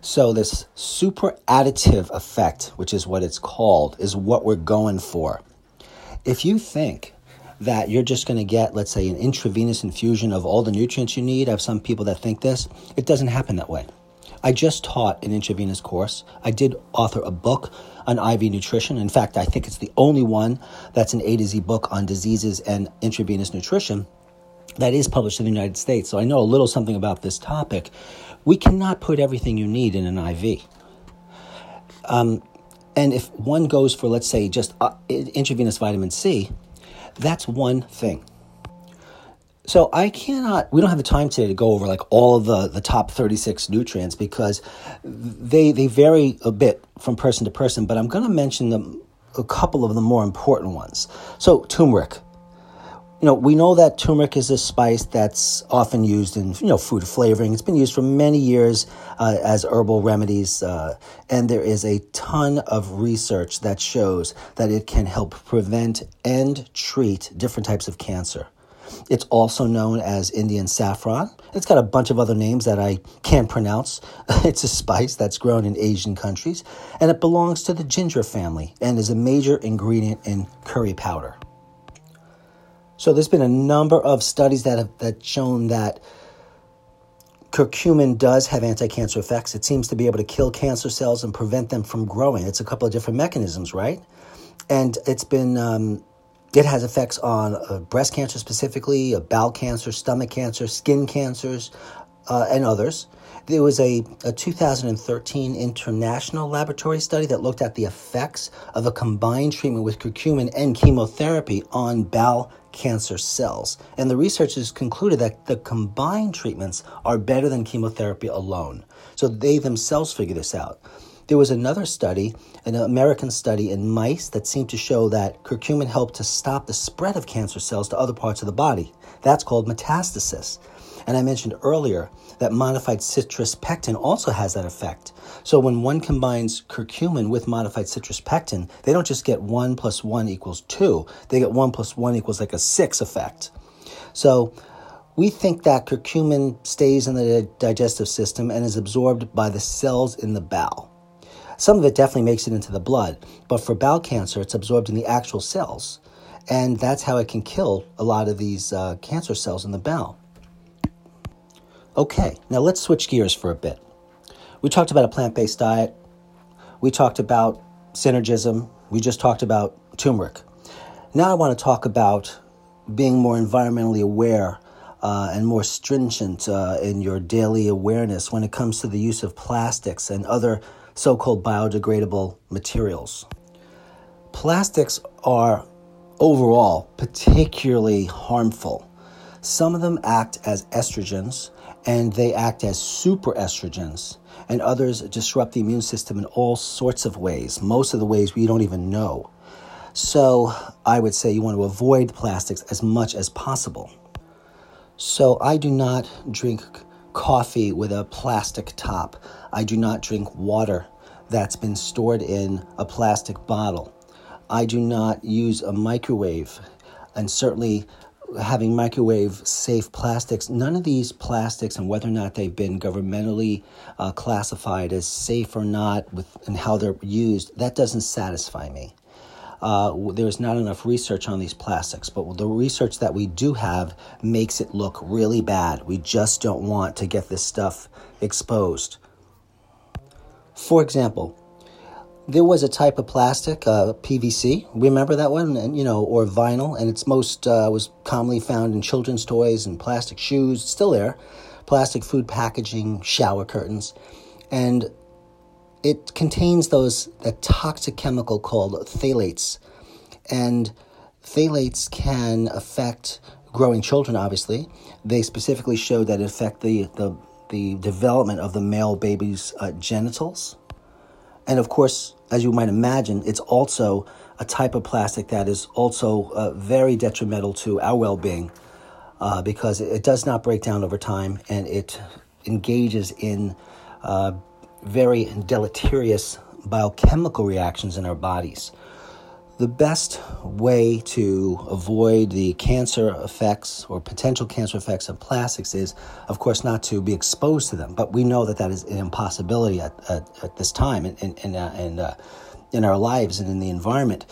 A: So, this super additive effect, which is what it's called, is what we're going for. If you think that you're just going to get, let's say, an intravenous infusion of all the nutrients you need, I have some people that think this, it doesn't happen that way. I just taught an intravenous course. I did author a book on IV nutrition. In fact, I think it's the only one that's an A to Z book on diseases and intravenous nutrition that is published in the United States. So I know a little something about this topic. We cannot put everything you need in an IV. Um, and if one goes for, let's say, just uh, intravenous vitamin C, that's one thing. So I cannot. We don't have the time today to go over like all the the top thirty six nutrients because they they vary a bit from person to person. But I'm going to mention them a couple of the more important ones. So turmeric. You know, we know that turmeric is a spice that's often used in you know food flavoring. It's been used for many years uh, as herbal remedies, uh, and there is a ton of research that shows that it can help prevent and treat different types of cancer. It's also known as Indian saffron. It's got a bunch of other names that I can't pronounce. [LAUGHS] it's a spice that's grown in Asian countries, and it belongs to the ginger family and is a major ingredient in curry powder. So there's been a number of studies that have that shown that curcumin does have anti-cancer effects. It seems to be able to kill cancer cells and prevent them from growing. It's a couple of different mechanisms, right? And it's been um, it has effects on uh, breast cancer specifically, uh, bowel cancer, stomach cancer, skin cancers, uh, and others. There was a, a 2013 international laboratory study that looked at the effects of a combined treatment with curcumin and chemotherapy on bowel cancer cells. And the researchers concluded that the combined treatments are better than chemotherapy alone. So they themselves figured this out. There was another study, an American study in mice, that seemed to show that curcumin helped to stop the spread of cancer cells to other parts of the body. That's called metastasis. And I mentioned earlier that modified citrus pectin also has that effect. So when one combines curcumin with modified citrus pectin, they don't just get 1 plus 1 equals 2, they get 1 plus 1 equals like a 6 effect. So we think that curcumin stays in the digestive system and is absorbed by the cells in the bowel. Some of it definitely makes it into the blood, but for bowel cancer, it's absorbed in the actual cells. And that's how it can kill a lot of these uh, cancer cells in the bowel. Okay, now let's switch gears for a bit. We talked about a plant based diet, we talked about synergism, we just talked about turmeric. Now I want to talk about being more environmentally aware uh, and more stringent uh, in your daily awareness when it comes to the use of plastics and other so called biodegradable materials. Plastics are overall particularly harmful. Some of them act as estrogens and they act as super estrogens, and others disrupt the immune system in all sorts of ways, most of the ways we don't even know. So, I would say you want to avoid plastics as much as possible. So, I do not drink coffee with a plastic top. I do not drink water that's been stored in a plastic bottle. I do not use a microwave, and certainly having microwave safe plastics, none of these plastics and whether or not they've been governmentally uh, classified as safe or not with and how they're used, that doesn't satisfy me. Uh, there's not enough research on these plastics, but the research that we do have makes it look really bad. We just don't want to get this stuff exposed. For example, there was a type of plastic, uh, PVC. Remember that one, and you know, or vinyl, and it's most uh, was commonly found in children's toys and plastic shoes. It's still there, plastic food packaging, shower curtains, and it contains those that toxic chemical called phthalates, and phthalates can affect growing children. Obviously, they specifically showed that it affect the the the development of the male baby's uh, genitals. And of course, as you might imagine, it's also a type of plastic that is also uh, very detrimental to our well being uh, because it does not break down over time and it engages in uh, very deleterious biochemical reactions in our bodies the best way to avoid the cancer effects or potential cancer effects of plastics is, of course, not to be exposed to them. But we know that that is an impossibility at, at, at this time in, in, uh, in, uh, in our lives and in the environment.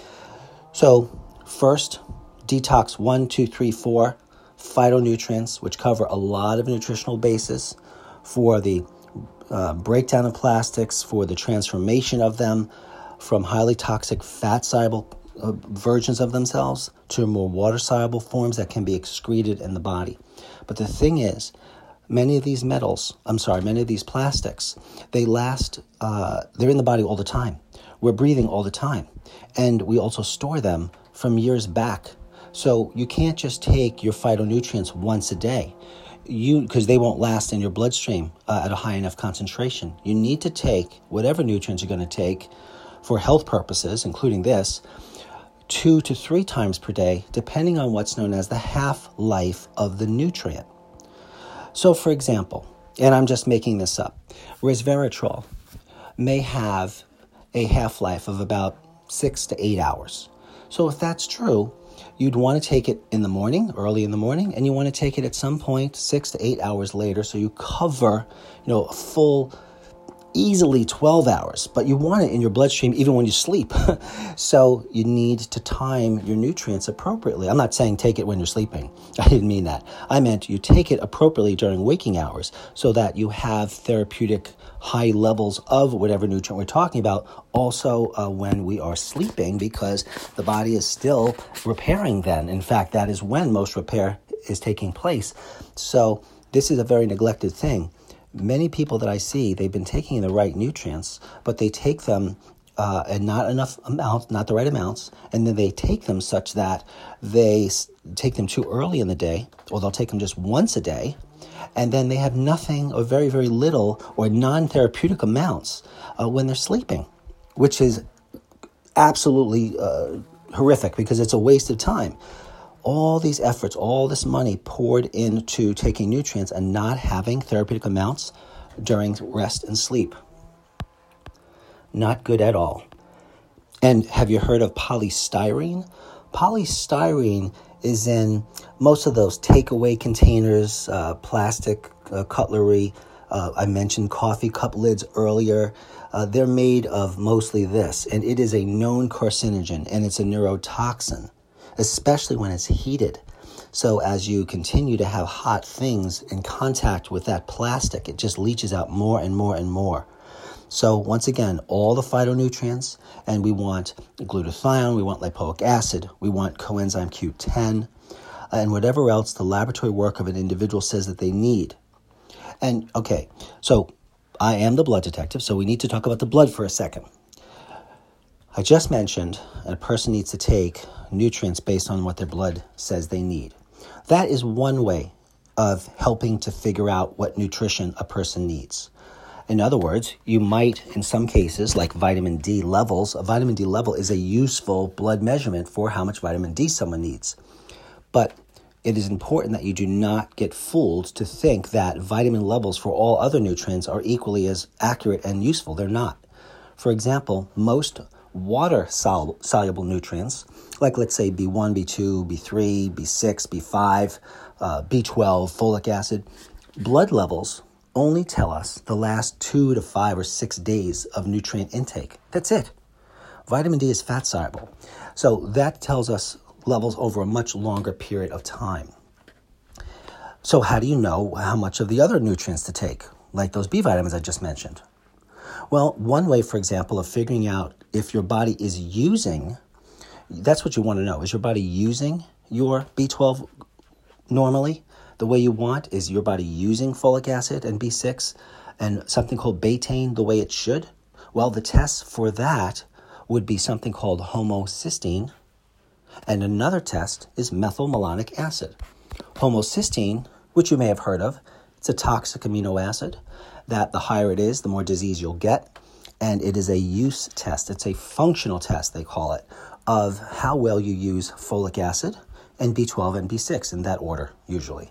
A: So, first, detox one, two, three, four phytonutrients, which cover a lot of nutritional bases for the uh, breakdown of plastics, for the transformation of them from highly toxic fat soluble uh, versions of themselves to more water soluble forms that can be excreted in the body. But the thing is, many of these metals, I'm sorry, many of these plastics, they last, uh, they're in the body all the time. We're breathing all the time. And we also store them from years back. So you can't just take your phytonutrients once a day you because they won't last in your bloodstream uh, at a high enough concentration. You need to take whatever nutrients you're going to take for health purposes, including this, two to three times per day, depending on what's known as the half life of the nutrient. So, for example, and I'm just making this up, resveratrol may have a half life of about six to eight hours. So, if that's true, you'd want to take it in the morning, early in the morning, and you want to take it at some point six to eight hours later so you cover, you know, a full easily 12 hours, but you want it in your bloodstream even when you sleep. [LAUGHS] so you need to time your nutrients appropriately. I'm not saying take it when you're sleeping. [LAUGHS] I didn't mean that. I meant you take it appropriately during waking hours so that you have therapeutic high levels of whatever nutrient we're talking about also uh, when we are sleeping because the body is still repairing then. In fact, that is when most repair is taking place. So this is a very neglected thing many people that I see, they've been taking the right nutrients, but they take them uh, and not enough amounts, not the right amounts, and then they take them such that they take them too early in the day, or they'll take them just once a day, and then they have nothing or very, very little or non therapeutic amounts uh, when they're sleeping, which is absolutely uh, horrific because it's a waste of time. All these efforts, all this money poured into taking nutrients and not having therapeutic amounts during rest and sleep. Not good at all. And have you heard of polystyrene? Polystyrene is in most of those takeaway containers, uh, plastic uh, cutlery. Uh, I mentioned coffee cup lids earlier. Uh, they're made of mostly this, and it is a known carcinogen and it's a neurotoxin, especially when it's heated. So, as you continue to have hot things in contact with that plastic, it just leaches out more and more and more. So, once again, all the phytonutrients, and we want glutathione, we want lipoic acid, we want coenzyme Q10, and whatever else the laboratory work of an individual says that they need. And okay, so I am the blood detective, so we need to talk about the blood for a second. I just mentioned a person needs to take nutrients based on what their blood says they need. That is one way of helping to figure out what nutrition a person needs. In other words, you might, in some cases, like vitamin D levels, a vitamin D level is a useful blood measurement for how much vitamin D someone needs. But it is important that you do not get fooled to think that vitamin levels for all other nutrients are equally as accurate and useful. They're not. For example, most water soluble nutrients, like let's say B1, B2, B3, B6, B5, uh, B12, folic acid, blood levels only tell us the last two to five or six days of nutrient intake. That's it. Vitamin D is fat soluble. So that tells us levels over a much longer period of time. So, how do you know how much of the other nutrients to take, like those B vitamins I just mentioned? Well, one way, for example, of figuring out if your body is using that's what you want to know is your body using your B12 normally the way you want? Is your body using folic acid and B6 and something called betaine the way it should? Well, the test for that would be something called homocysteine and another test is methylmalonic acid. Homocysteine, which you may have heard of, it's a toxic amino acid that the higher it is, the more disease you'll get. And it is a use test, it's a functional test, they call it, of how well you use folic acid and B12 and B6 in that order, usually.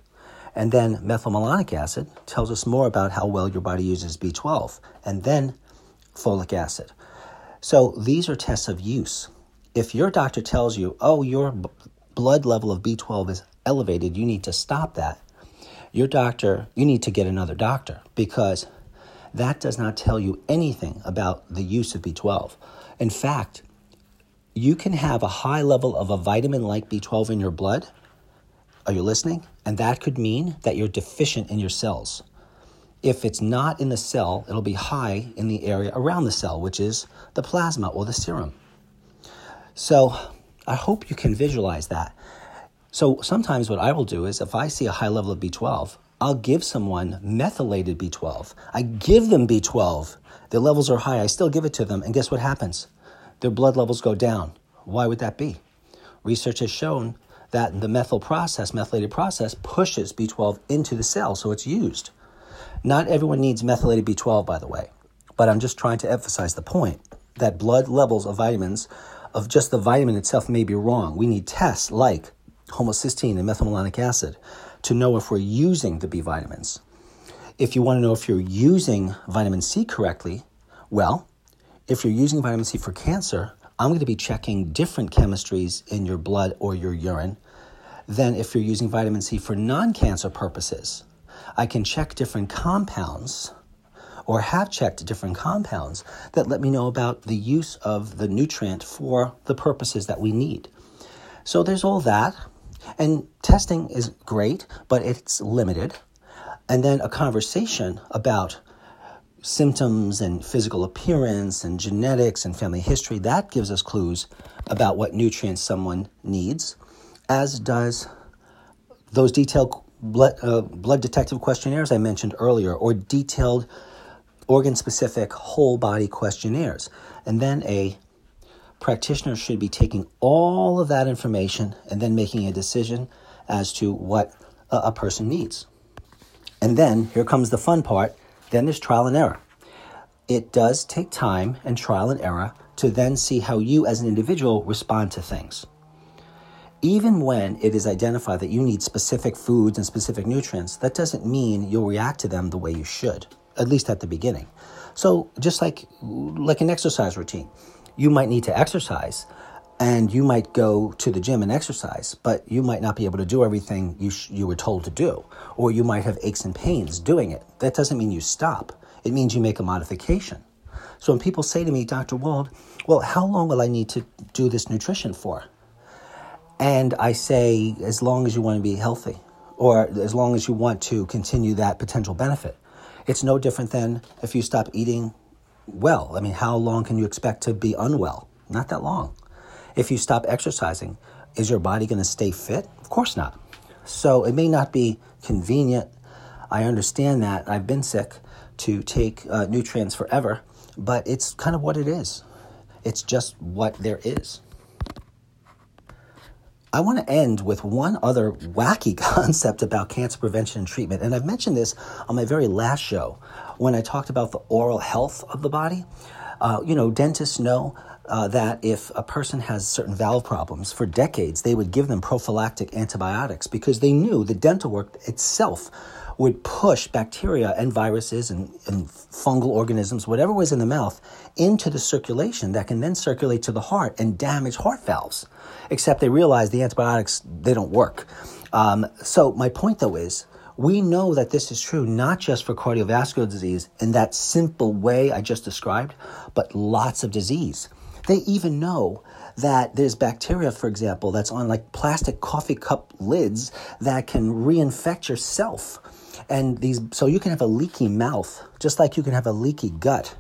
A: And then methylmalonic acid tells us more about how well your body uses B12, and then folic acid. So these are tests of use if your doctor tells you, oh, your b- blood level of B12 is elevated, you need to stop that, your doctor, you need to get another doctor because that does not tell you anything about the use of B12. In fact, you can have a high level of a vitamin like B12 in your blood. Are you listening? And that could mean that you're deficient in your cells. If it's not in the cell, it'll be high in the area around the cell, which is the plasma or the serum. So I hope you can visualize that. So sometimes what I will do is if I see a high level of B12, I'll give someone methylated B12. I give them B12. Their levels are high. I still give it to them. And guess what happens? Their blood levels go down. Why would that be? Research has shown that the methyl process, methylated process, pushes B12 into the cell, so it's used. Not everyone needs methylated B12, by the way, but I'm just trying to emphasize the point that blood levels of vitamins of just the vitamin itself may be wrong. We need tests like homocysteine and methylmalonic acid to know if we're using the B vitamins. If you want to know if you're using vitamin C correctly, well, if you're using vitamin C for cancer, I'm going to be checking different chemistries in your blood or your urine than if you're using vitamin C for non cancer purposes. I can check different compounds or have checked different compounds that let me know about the use of the nutrient for the purposes that we need. So there's all that. And testing is great, but it's limited. And then a conversation about symptoms and physical appearance and genetics and family history that gives us clues about what nutrients someone needs, as does those detailed blood, uh, blood detective questionnaires I mentioned earlier, or detailed organ specific whole body questionnaires. And then a practitioner should be taking all of that information and then making a decision as to what a, a person needs. And then here comes the fun part then there's trial and error. It does take time and trial and error to then see how you as an individual respond to things. even when it is identified that you need specific foods and specific nutrients, that doesn't mean you'll react to them the way you should, at least at the beginning. So, just like like an exercise routine, you might need to exercise, and you might go to the gym and exercise, but you might not be able to do everything you sh- you were told to do, or you might have aches and pains doing it. That doesn't mean you stop. It means you make a modification. So when people say to me, Dr. Wald, well, how long will I need to do this nutrition for? And I say, as long as you want to be healthy, or as long as you want to continue that potential benefit. It's no different than if you stop eating well. I mean, how long can you expect to be unwell? Not that long. If you stop exercising, is your body going to stay fit? Of course not. So it may not be convenient. I understand that. I've been sick to take uh, nutrients forever, but it's kind of what it is. It's just what there is. I want to end with one other wacky [LAUGHS] concept about cancer prevention and treatment. And I've mentioned this on my very last show when I talked about the oral health of the body. Uh, you know, dentists know uh, that if a person has certain valve problems for decades, they would give them prophylactic antibiotics because they knew the dental work itself would push bacteria and viruses and, and, fungal organisms, whatever was in the mouth, into the circulation that can then circulate to the heart and damage heart valves. Except they realize the antibiotics, they don't work. Um, so my point though is, we know that this is true not just for cardiovascular disease in that simple way I just described, but lots of disease. They even know that there's bacteria, for example, that's on like plastic coffee cup lids that can reinfect yourself. And these, so you can have a leaky mouth, just like you can have a leaky gut.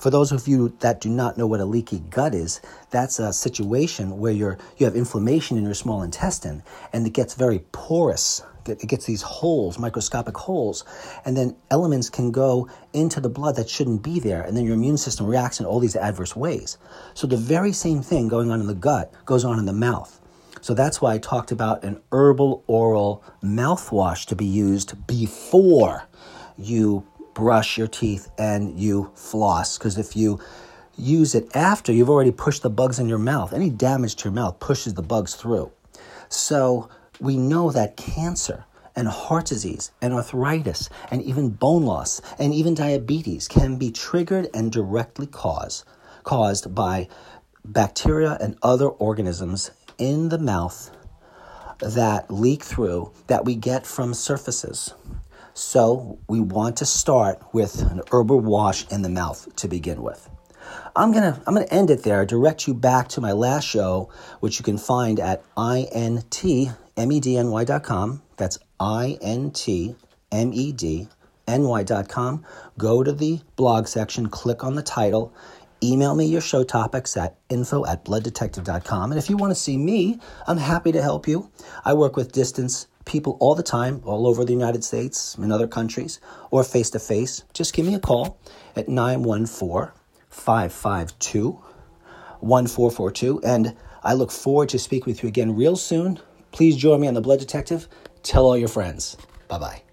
A: For those of you that do not know what a leaky gut is, that's a situation where you're, you have inflammation in your small intestine and it gets very porous. It gets these holes, microscopic holes, and then elements can go into the blood that shouldn't be there, and then your immune system reacts in all these adverse ways. So the very same thing going on in the gut goes on in the mouth. So that's why I talked about an herbal oral mouthwash to be used before you brush your teeth and you floss. Because if you use it after, you've already pushed the bugs in your mouth. Any damage to your mouth pushes the bugs through. So we know that cancer and heart disease and arthritis and even bone loss and even diabetes can be triggered and directly caused caused by bacteria and other organisms in the mouth that leak through that we get from surfaces. So we want to start with an herbal wash in the mouth to begin with. I'm gonna I'm gonna end it there. Direct you back to my last show, which you can find at intmedny.com. That's intmedny.com. Go to the blog section, click on the title, Email me your show topics at info at blooddetective.com. And if you want to see me, I'm happy to help you. I work with distance people all the time, all over the United States, in other countries, or face to face. Just give me a call at 914 552 1442. And I look forward to speak with you again real soon. Please join me on The Blood Detective. Tell all your friends. Bye bye.